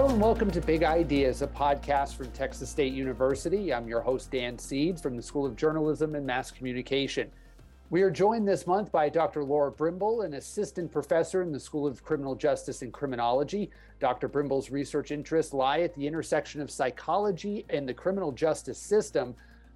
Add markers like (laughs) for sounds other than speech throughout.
Hello and welcome to Big Ideas, a podcast from Texas State University. I'm your host, Dan Seeds from the School of Journalism and Mass Communication. We are joined this month by Dr. Laura Brimbal, an assistant professor in the School of Criminal Justice and Criminology. Dr. Brimbal's research interests lie at the intersection of psychology and the criminal justice system.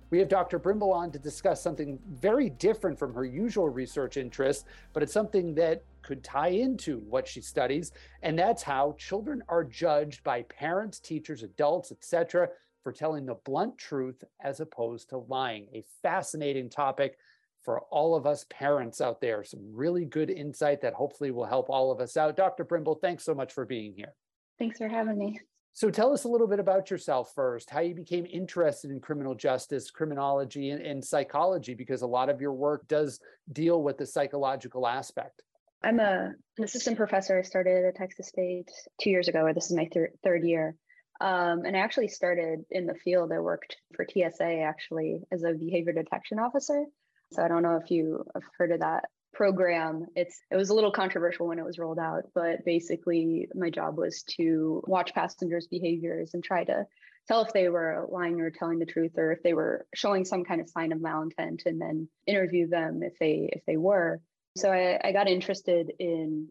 We have Dr. Brimbal on to discuss something very different from her usual research interests, but it's something that could tie into what she studies, and that's how children are judged by parents, teachers, adults, etc., for telling the blunt truth as opposed to lying. A fascinating topic for all of us parents out there. Some really good insight that hopefully will help all of us out. Dr. Brimbal, thanks so much for being here. Thanks for having me. So tell us a little bit about yourself first, how you became interested in criminal justice, criminology, and, and psychology, because a lot of your work does deal with the psychological aspect. I'm a, an assistant professor. I started at Texas State two years ago, or this is my thir- third year. Um, and I actually started in the field. I worked for TSA actually as a behavior detection officer. So I don't know if you have heard of that program. It's it was a little controversial when it was rolled out, but basically my job was to watch passengers' behaviors and try to tell if they were lying or telling the truth or if they were showing some kind of sign of malintent and then interview them if they if they were. So I, I got interested in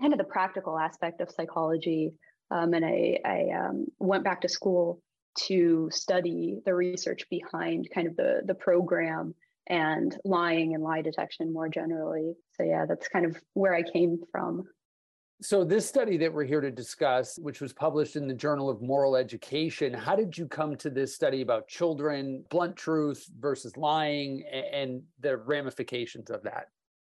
kind of the practical aspect of psychology. Um, and I, I um, went back to school to study the research behind kind of the, the program and lying and lie detection more generally. So, yeah, that's kind of where I came from. So, this study that we're here to discuss, which was published in the Journal of Moral Education, how did you come to this study about children, blunt truth versus lying, and the ramifications of that?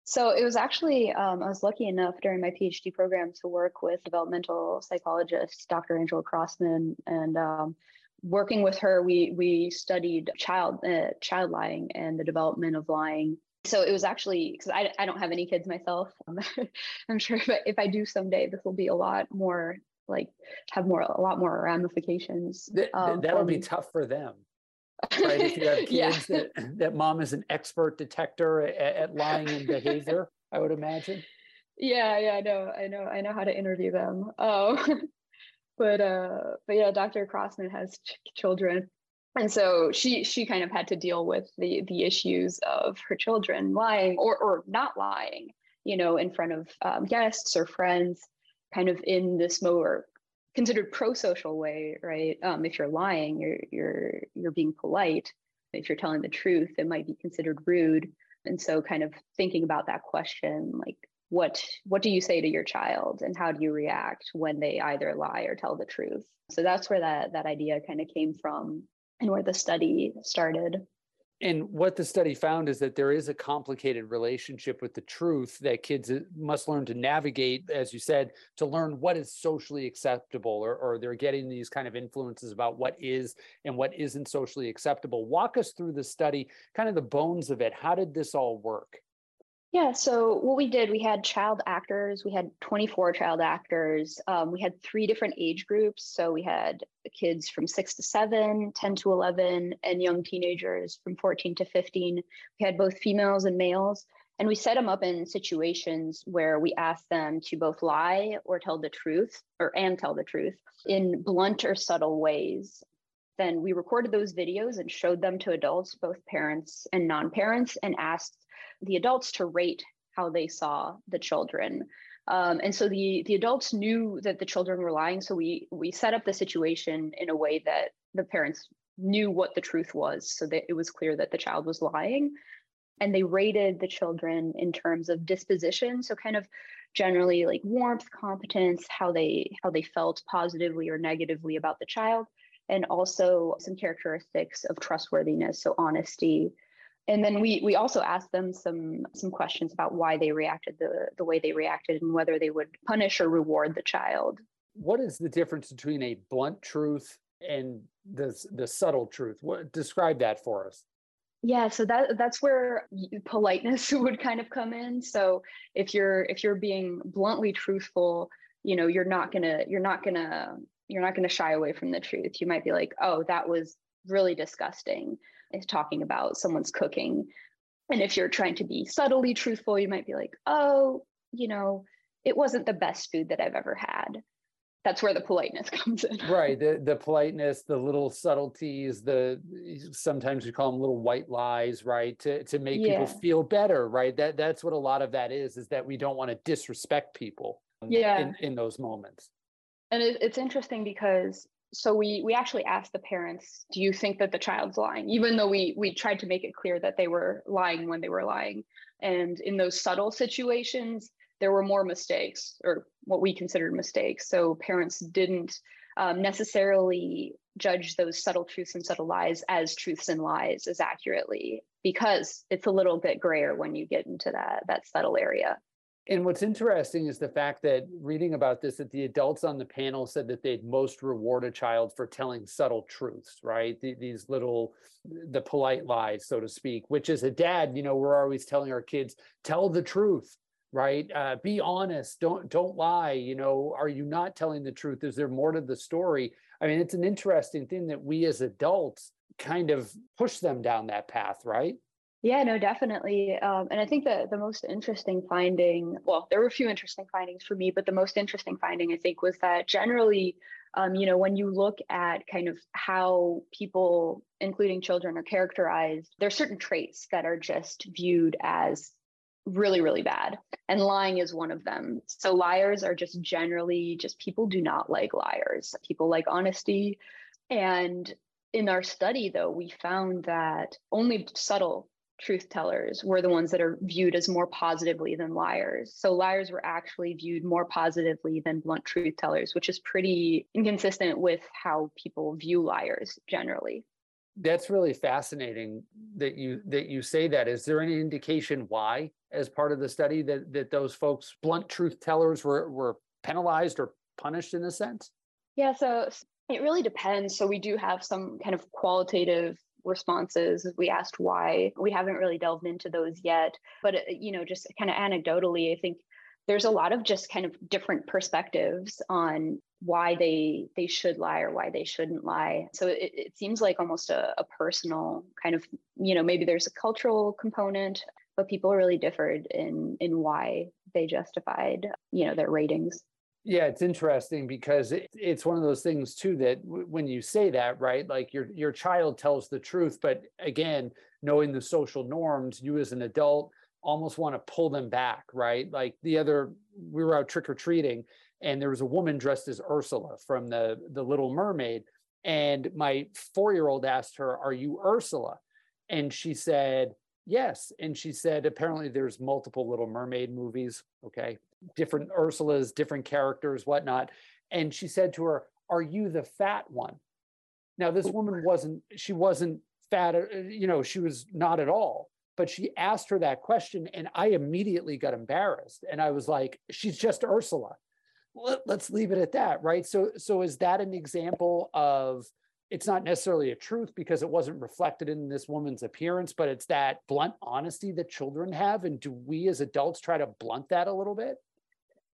So it was actually, um, I was lucky enough during my PhD program to work with developmental psychologist, Dr. Angela Crossman, and um, working with her, we we studied child uh, child lying and the development of lying. So it was actually because I, I don't have any kids myself. (laughs) I'm sure if I, if I do someday, this will be a lot more like have more a lot more ramifications. Th- um, that'll be tough for them. Right, if (laughs) you have kids yeah. that, that mom is an expert detector at, at lying and behavior, I would imagine. Yeah, yeah, I know, I know, I know how to interview them. Oh, (laughs) but uh but yeah dr crossman has ch- children and so she she kind of had to deal with the the issues of her children lying or or not lying you know in front of um, guests or friends kind of in this more considered pro-social way right? Um, if you're lying you're you're you're being polite. If you're telling the truth it might be considered rude. And so kind of thinking about that question like what what do you say to your child and how do you react when they either lie or tell the truth? So that's where that that idea kind of came from and where the study started and what the study found is that there is a complicated relationship with the truth that kids uh, must learn to navigate, as you said, to learn what is socially acceptable, or, or they're getting these kind of influences about what is and what isn't socially acceptable. Walk us through the study, kind of the bones of it. How did this all work? Yeah, so what we did, we had child actors, we had 24 child actors. Um, we had three different age groups. So we had kids from six to seven, 10 to 11, and young teenagers from 14 to 15. We had both females and males. And we set them up in situations where we asked them to both lie or tell the truth, or and tell the truth in blunt or subtle ways then we recorded those videos and showed them to adults, both parents and non parents, and asked the adults to rate how they saw the children. Um, and so the the adults knew that the children were lying. So we we set up the situation in a way that the parents knew what the truth was, so that it was clear that the child was lying. And they rated the children in terms of disposition, so kind of generally like warmth, competence, how they how they felt positively or negatively about the child, and also some characteristics of trustworthiness, so honesty, and then we we also asked them some some questions about why they reacted the the way they reacted and whether they would punish or reward the child. What is the difference between a blunt truth and the the subtle truth? What describe that for us. Yeah so that that's where politeness (laughs) would kind of come in. So if you're if you're being bluntly truthful you know you're not gonna you're not gonna you're not gonna shy away from the truth you might be like oh that was really disgusting is talking about someone's cooking. And if you're trying to be subtly truthful, you might be like, oh, you know, it wasn't the best food that I've ever had. that's where the politeness (laughs) comes in. right. The the politeness, the little subtleties, the sometimes we call them little white lies, right? To to make yeah. people feel better, right? That that's what a lot of that is, is that we don't want to disrespect people yeah. in, in those moments. And it, it's interesting because so we we actually asked the parents, do you think that the child's lying? Even though we we tried to make it clear that they were lying when they were lying. And in those subtle situations, there were more mistakes or what we considered mistakes. So parents didn't um, necessarily judge those subtle truths and subtle lies as truths and lies as accurately because it's a little bit grayer when you get into that that subtle area. And what's interesting is the fact that reading about this, that the adults on the panel said that they'd most reward a child for telling subtle truths, right? The, these little, the polite lies, so to speak, which as a dad, you know, we're always telling our kids, tell the truth, right? Uh, be honest, don't, don't lie. You know, are you not telling the truth? Is there more to the story? I mean, it's an interesting thing that we as adults kind of push them down that path, right? Yeah, no, definitely. Um, and I think that the most interesting finding, well, there were a few interesting findings for me, but the most interesting finding, I think, was that generally, um, you know, when you look at kind of how people, including children, are characterized, there are certain traits that are just viewed as really, really bad. And lying is one of them. So liars are just generally just people do not like liars. People like honesty. And in our study, though, we found that only subtle truth tellers were the ones that are viewed as more positively than liars. So liars were actually viewed more positively than blunt truth tellers, which is pretty inconsistent with how people view liars generally. That's really fascinating that you that you say that. Is there any indication why, as part of the study, that that those folks, blunt truth tellers, were were penalized or punished in a sense? Yeah, so it really depends. So we do have some kind of qualitative responses. We asked why. We haven't really delved into those yet. But, uh, you know, just kind of anecdotally, I think there's a lot of just kind of different perspectives on why they they should lie or why they shouldn't lie so it, it seems like almost a, a personal kind of you know maybe there's a cultural component but people really differed in in why they justified you know their ratings yeah, it's interesting because it, it's one of those things too that w- when you say that, right? Like your your child tells the truth, but again, knowing the social norms, you as an adult almost want to pull them back, right? Like the other, we were out trick or treating, and there was a woman dressed as Ursula from the the Little Mermaid, and my four year old asked her, "Are you Ursula?" And she said, Yes. And she said apparently there's multiple Little Mermaid movies. Okay. Different Ursulas, different characters, whatnot. And she said to her, Are you the fat one? Now, this woman wasn't, she wasn't fat, uh, you know, she was not at all. But she asked her that question, and I immediately got embarrassed. And I was like, She's just Ursula. Let, let's leave it at that. Right. So, so is that an example of, it's not necessarily a truth because it wasn't reflected in this woman's appearance, but it's that blunt honesty that children have. And do we as adults try to blunt that a little bit?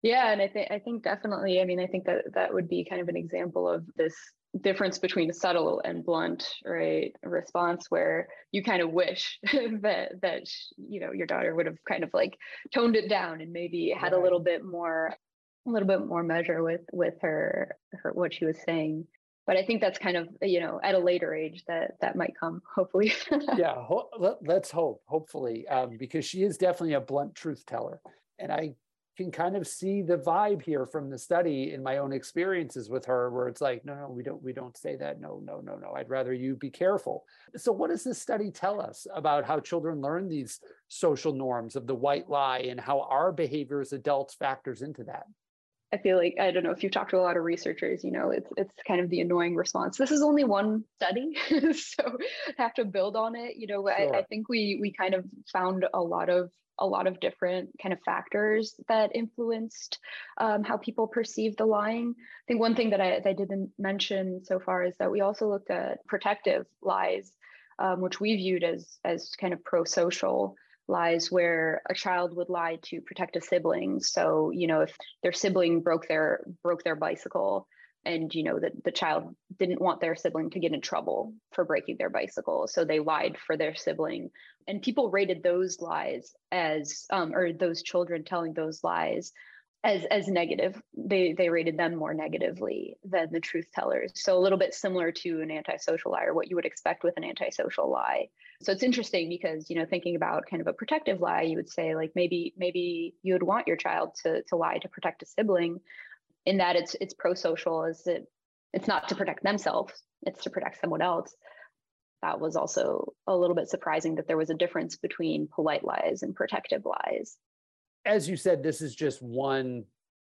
Yeah, and I think I think definitely. I mean, I think that that would be kind of an example of this difference between subtle and blunt, right? Response where you kind of wish (laughs) that that you know your daughter would have kind of like toned it down and maybe had a little bit more a little bit more measure with with her her what she was saying but I think that's kind of you know at a later age that that might come hopefully. (laughs) yeah, ho- let, us hope hopefully um, because she is definitely a blunt truth teller, and I can kind of see the vibe here from the study in my own experiences with her where it's like no no we don't we don't say that. No no no no. I'd rather you be careful. So what does this study tell us about how children learn these social norms of the white lie and how our behavior as adults factors into that I feel like I don't know if you've talked to a lot of researchers, you know, it's it's kind of the annoying response. This is only one study, (laughs) so have to build on it. You know, sure. I, I, think we we kind of found a lot of a lot of different kind of factors that influenced um, how people perceive the lying. I think one thing that I, that I didn't mention so far is that we also looked at protective lies, um, which we viewed as as kind of pro-social lies where a child would lie to protect a sibling. So you know if their sibling broke their broke their bicycle and you know that the child didn't want their sibling to get in trouble for breaking their bicycle so they lied for their sibling. And people rated those lies as um, or those children telling those lies as as negative. They they rated them more negatively than the truth tellers. So a little bit similar to an antisocial lie or what you would expect with an antisocial lie. So it's interesting because you know thinking about kind of a protective lie, you would say like maybe maybe you would want your child to to lie to protect a sibling, in that it's it's pro-social as it it's not to protect themselves, it's to protect someone else. That was also a little bit surprising that there was a difference between polite lies and protective lies as you said, this is just one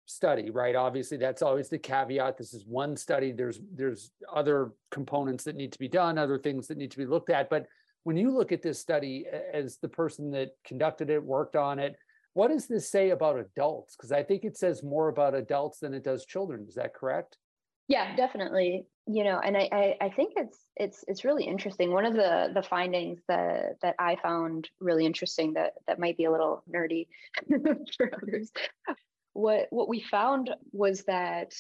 study, right? Obviously, that's always the caveat. This is one study. There's there's other components that need to be done, other things that need to be looked at. But when you look at this study as the person that conducted it, worked on it, what does this say about adults? Because I think it says more about adults than it does children. Is that correct? Yeah, definitely. You know, and I, I, I think it's it's it's really interesting. One of the the findings that that I found really interesting that that might be a little nerdy (laughs) for others. What what we found was that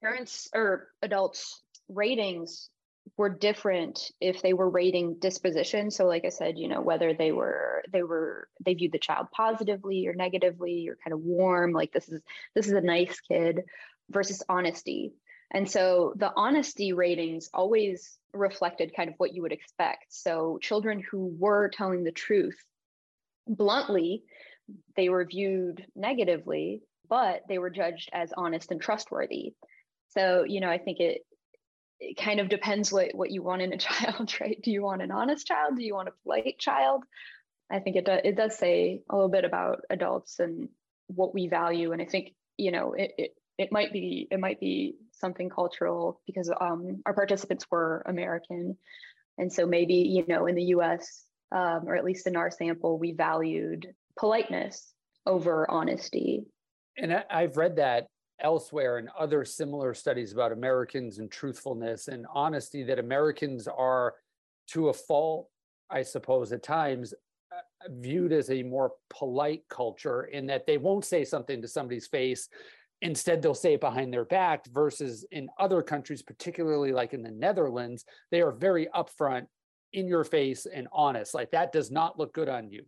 parents or adults ratings were different if they were rating disposition so like i said you know whether they were they were they viewed the child positively or negatively or kind of warm like this is this is a nice kid versus honesty. And so the honesty ratings always reflected kind of what you would expect. So children who were telling the truth bluntly, they were viewed negatively, but they were judged as honest and trustworthy. So, you know, I think it, it kind of depends what, what you want in a (laughs) child, right? Do you want an honest child? Do you want a polite child? I think it, do, it does say a little bit about adults and what we value. And I think, you know, it, it it might be it might be something cultural because um, our participants were American, and so maybe you know in the U.S. Um, or at least in our sample, we valued politeness over honesty. And I've read that elsewhere in other similar studies about Americans and truthfulness and honesty that Americans are, to a fault, I suppose, at times uh, viewed as a more polite culture in that they won't say something to somebody's face Instead, they'll say it behind their back versus in other countries, particularly like in the Netherlands, they are very upfront, in your face, and honest. Like that does not look good on you.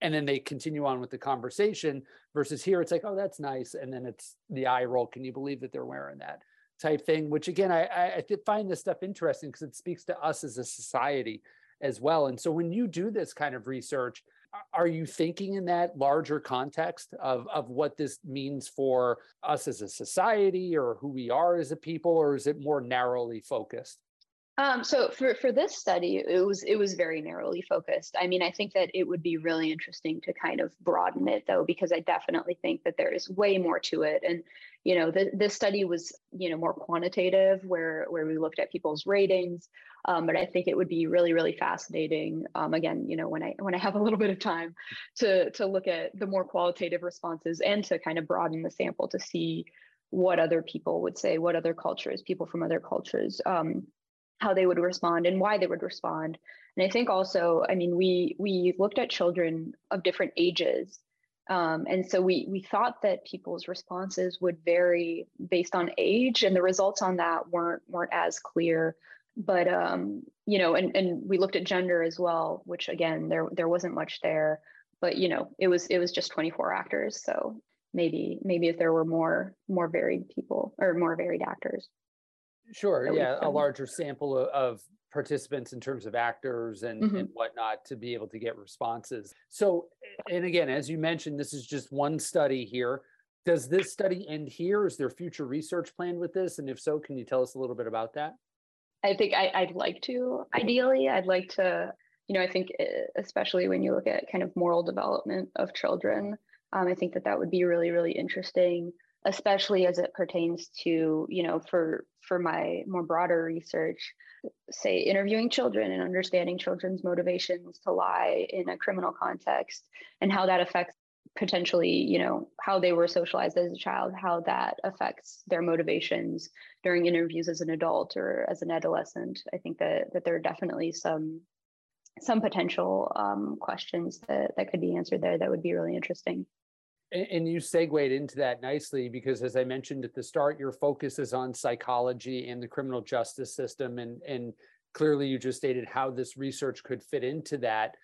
And then they continue on with the conversation versus here, it's like, oh, that's nice. And then it's the eye roll. Can you believe that they're wearing that type thing? Which again, I, I find this stuff interesting because it speaks to us as a society as well. And so when you do this kind of research, are you thinking in that larger context of, of what this means for us as a society or who we are as a people, or is it more narrowly focused? Um, so for, for this study, it was it was very narrowly focused. I mean, I think that it would be really interesting to kind of broaden it though, because I definitely think that there is way more to it. And you know, the, this study was you know more quantitative, where where we looked at people's ratings. Um, but I think it would be really really fascinating. Um, again, you know, when I when I have a little bit of time to to look at the more qualitative responses and to kind of broaden the sample to see what other people would say, what other cultures, people from other cultures um, how they would respond and why they would respond. And I think also, I mean, we we looked at children of different ages. Um, and so we we thought that people's responses would vary based on age, and the results on that weren't weren't as clear. But um, you know, and and we looked at gender as well, which again there there wasn't much there. But you know, it was it was just 24 actors, so maybe maybe if there were more more varied people or more varied actors. Sure. Yeah, a larger sample of, of participants in terms of actors and, mm-hmm. and whatnot to be able to get responses. So, and again, as you mentioned, this is just one study here. Does this study end here? Is there future research planned with this? And if so, can you tell us a little bit about that? I think I, would like to. Ideally, I'd like to. You know, I think eh, especially when you look at kind of moral development of children, um, I think that that would be really, really interesting especially as it pertains to you know for for my more broader research say interviewing children and understanding children's motivations to lie in a criminal context and how that affects potentially you know how they were socialized as a child how that affects their motivations during interviews as an adult or as an adolescent. I think that that there are definitely some some potential um, questions that that could be answered there that would be really interesting and you segued into that nicely because as i mentioned at the start your focus is on psychology and the criminal justice system and and clearly you just stated how this research could fit into that.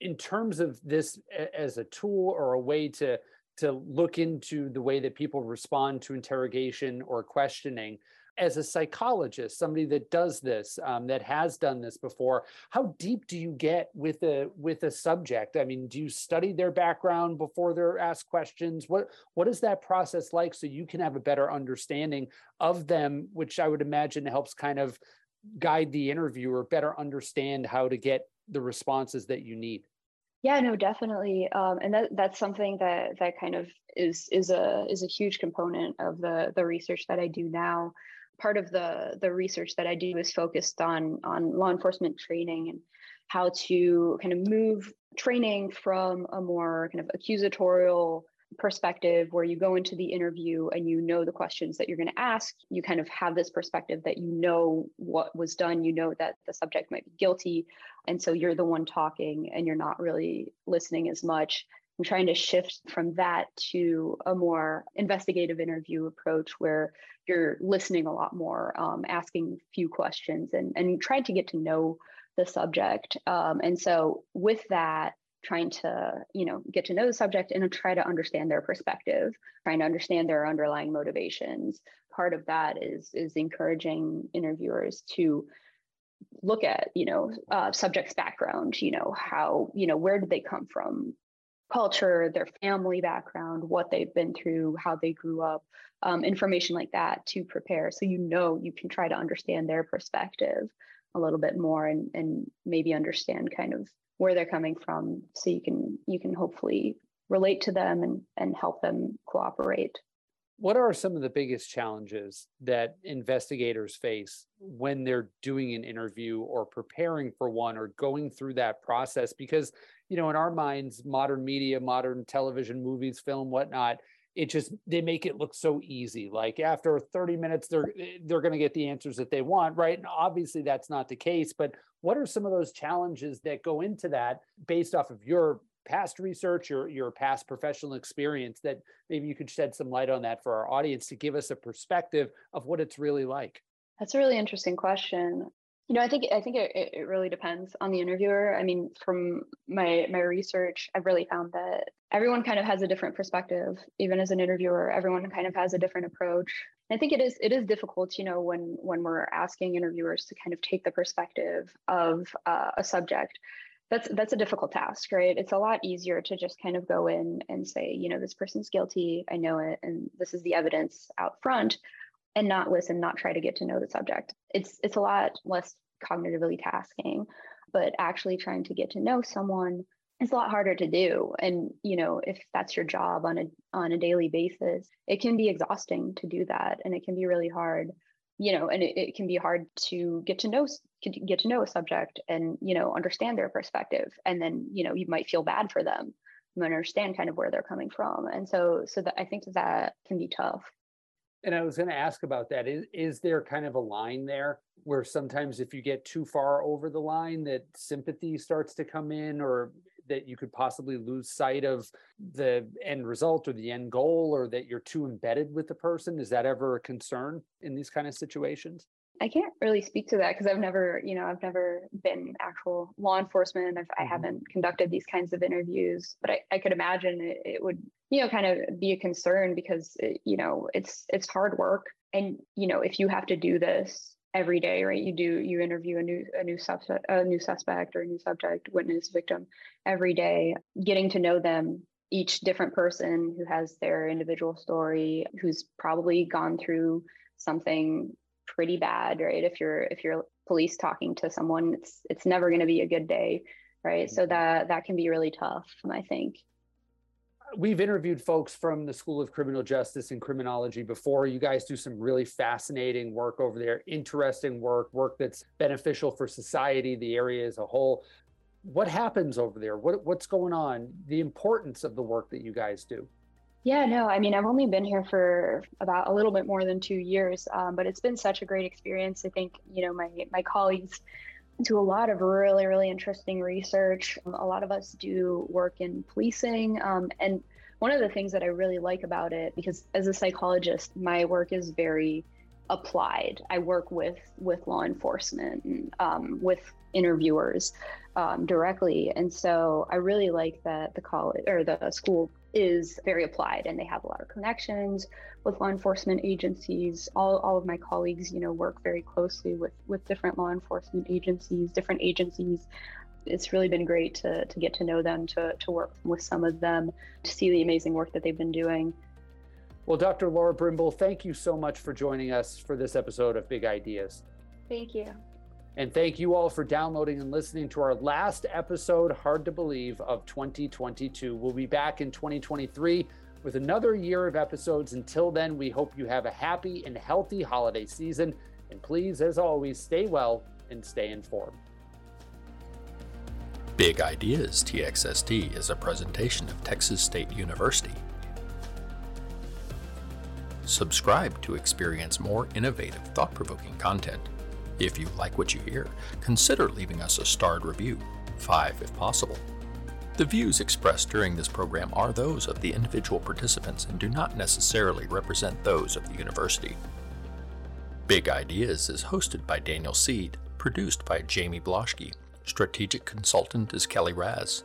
In terms of this as a tool or a way to to look into the way that people respond to interrogation or questioning as a psychologist, somebody that does this, um, that has done this before, how deep do you get with a with a subject? I mean, do you study their background before they're asked questions? What what is that process like so you can have a better understanding of them, which I would imagine helps kind of guide the interviewer better understand how to get the responses that you need. Yeah, no, definitely, um, and that that's something that that kind of is is a is a huge component of the the research that I do now part of the the research that I do is focused on on law enforcement training and how to kind of move training from a more kind of accusatorial perspective where you go into the interview and you know the questions that you're going to ask. You kind of have this perspective that you know what was done you know that the subject might be guilty and so you're the one talking and you're not really listening as much I'm trying to shift from that to a more investigative interview approach where you're listening a lot more, um, asking few questions, and and trying to get to know the subject. Um, and so with that, trying to you know get to know the subject and try to understand their perspective, trying to understand their underlying motivations. Part of that is is encouraging interviewers to look at you know uh, subject's background you know how you know where did they come from culture, their family background, what they've been through, how they grew up, um, information like that to prepare. So you know you can try to understand their perspective a little bit more and and maybe understand kind of where they're coming from so you can you can hopefully relate to them and and help them cooperate what are some of the biggest challenges that investigators face when they're doing an interview or preparing for one or going through that process because you know in our minds modern media modern television movies film whatnot it just they make it look so easy. Like after 30 minutes they're they're going to get the answers that they want right? And obviously that's not the case but what are some of those challenges that go into that based off of your past research or your past professional experience that maybe you could shed some light on that for our audience to give us a perspective of what it's really like? That's a really interesting question you know i think i think it, it really depends on the interviewer. I mean from my my research i've really found that everyone kind of has a different perspective. Even as an interviewer everyone kind of has a different approach. I think it is it is difficult you know when when we're asking interviewers to kind of take the perspective of uh, a subject. That's that's a difficult task right? It's a lot easier to just kind of go in and say you know this person's guilty. I know it and this is the evidence out front and not listen not try to get to know the subject. It's it's a lot less cognitively tasking but actually trying to get to know someone is a lot harder to do. And you know if that's your job on a on a daily basis it can be exhausting to do that. And it can be really hard you know and it, it can be hard to get to know get to know a subject and you know understand their perspective. And then you know you might feel bad for them. You understand kind of where they're coming from. And so so that i think that can be tough and i was going to ask about that is, is there kind of a line there where sometimes if you get too far over the line that sympathy starts to come in or that you could possibly lose sight of the end result or the end goal or that you're too embedded with the person is that ever a concern in these kind of situations I can't really speak to that because I've never, you know, I've never been actual law enforcement. I've, mm-hmm. I haven't conducted these kinds of interviews, but I, I could imagine it, it would, you know, kind of be a concern because, it, you know, it's it's hard work, and you know, if you have to do this every day, right? You do you interview a new a new suspect, a new suspect or a new subject, witness, victim every day, getting to know them each different person who has their individual story, who's probably gone through something pretty bad, right? If you're if you're police talking to someone, it's it's never going to be a good day, right? So mm-hmm. that that can be really tough, I think we've interviewed folks from the School of Criminal Justice and Criminology before. You guys do some really fascinating work over there, interesting work, work that's beneficial for society, the area as a whole. What happens over there? What, what's going on? The importance of the work that you guys do. Yeah, no, I mean, I've only been here for about a little bit more than two years, um, but it's been such a great experience. I think, you know, my, my colleagues do a lot of really, really interesting research. A lot of us do work in policing. Um, and one of the things that I really like about it, because as a psychologist, my work is very applied. I work with with law enforcement and um, with interviewers um, directly, and so I really like that the college or the school is very applied, and they have a lot of connections with law enforcement agencies. All all of my colleagues, you know, work very closely with with different law enforcement agencies, different agencies. It's really been great to to get to know them, to to work with some of them, to see the amazing work that they've been doing. Well, Dr. Laura Brimbal, thank you so much for joining us for this episode of Big Ideas. Thank you. And thank you all for downloading and listening to our last episode, Hard to Believe, of 2022. We'll be back in 2023 with another year of episodes. Until then, we hope you have a happy and healthy holiday season. And please, as always, stay well and stay informed. Big Ideas TXST is a presentation of Texas State University. Subscribe to experience more innovative, thought provoking content. If you like what you hear, consider leaving us a starred review, five if possible. The views expressed during this program are those of the individual participants and do not necessarily represent those of the university. Big Ideas is hosted by Daniel Seed, produced by Jamie Bloschke. Strategic consultant is Kelly Raz.